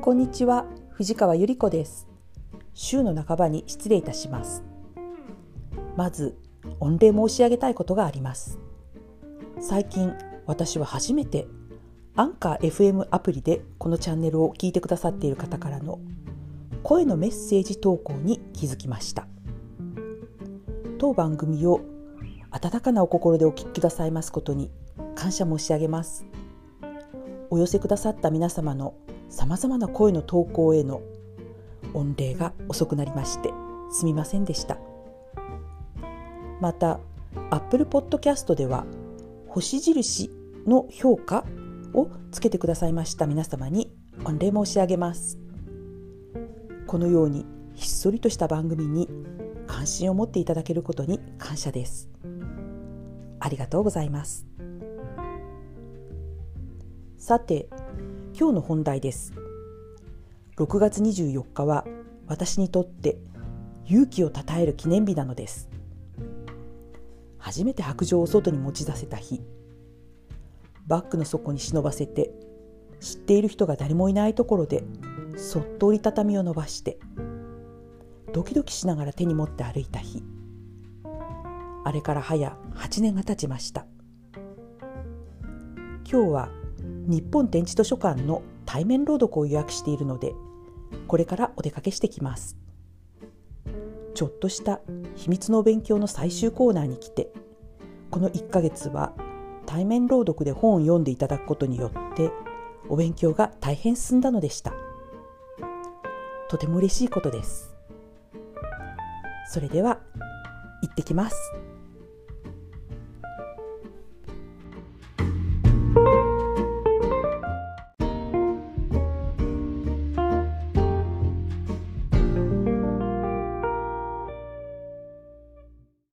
こんにちは藤川ゆり子です。週の半ばに失礼いたします。まず御礼申し上げたいことがあります。最近私は初めてアンカー FM アプリでこのチャンネルを聞いてくださっている方からの声のメッセージ投稿に気づきました。当番組を温かなお心でお聞きくださいますことに感謝申し上げます。お寄せくださった皆様のさまざまな声の投稿への御礼が遅くなりましてすみませんでした。また Apple Podcast では星印の評価をつけてくださいました皆様に御礼申し上げます。このようにひっそりとした番組に関心を持っていただけることに感謝です。ありがとうございます。さて今日の本題です。6月24日は私にとって勇気をたたえる記念日なのです。初めて白状を外に持ち出せた日。バッグの底に忍ばせて知っている人が誰もいないところでそっと折りたたみを伸ばしてドキドキしながら手に持って歩いた日。あれから早8年が経ちました。今日は日本展示図書館の対面朗読を予約しているのでこれからお出かけしてきます。ちょっとした秘密のお勉強の最終コーナーに来てこの1ヶ月は対面朗読で本を読んでいただくことによってお勉強が大変進んだのでした。とても嬉しいことです。それでは行ってきます。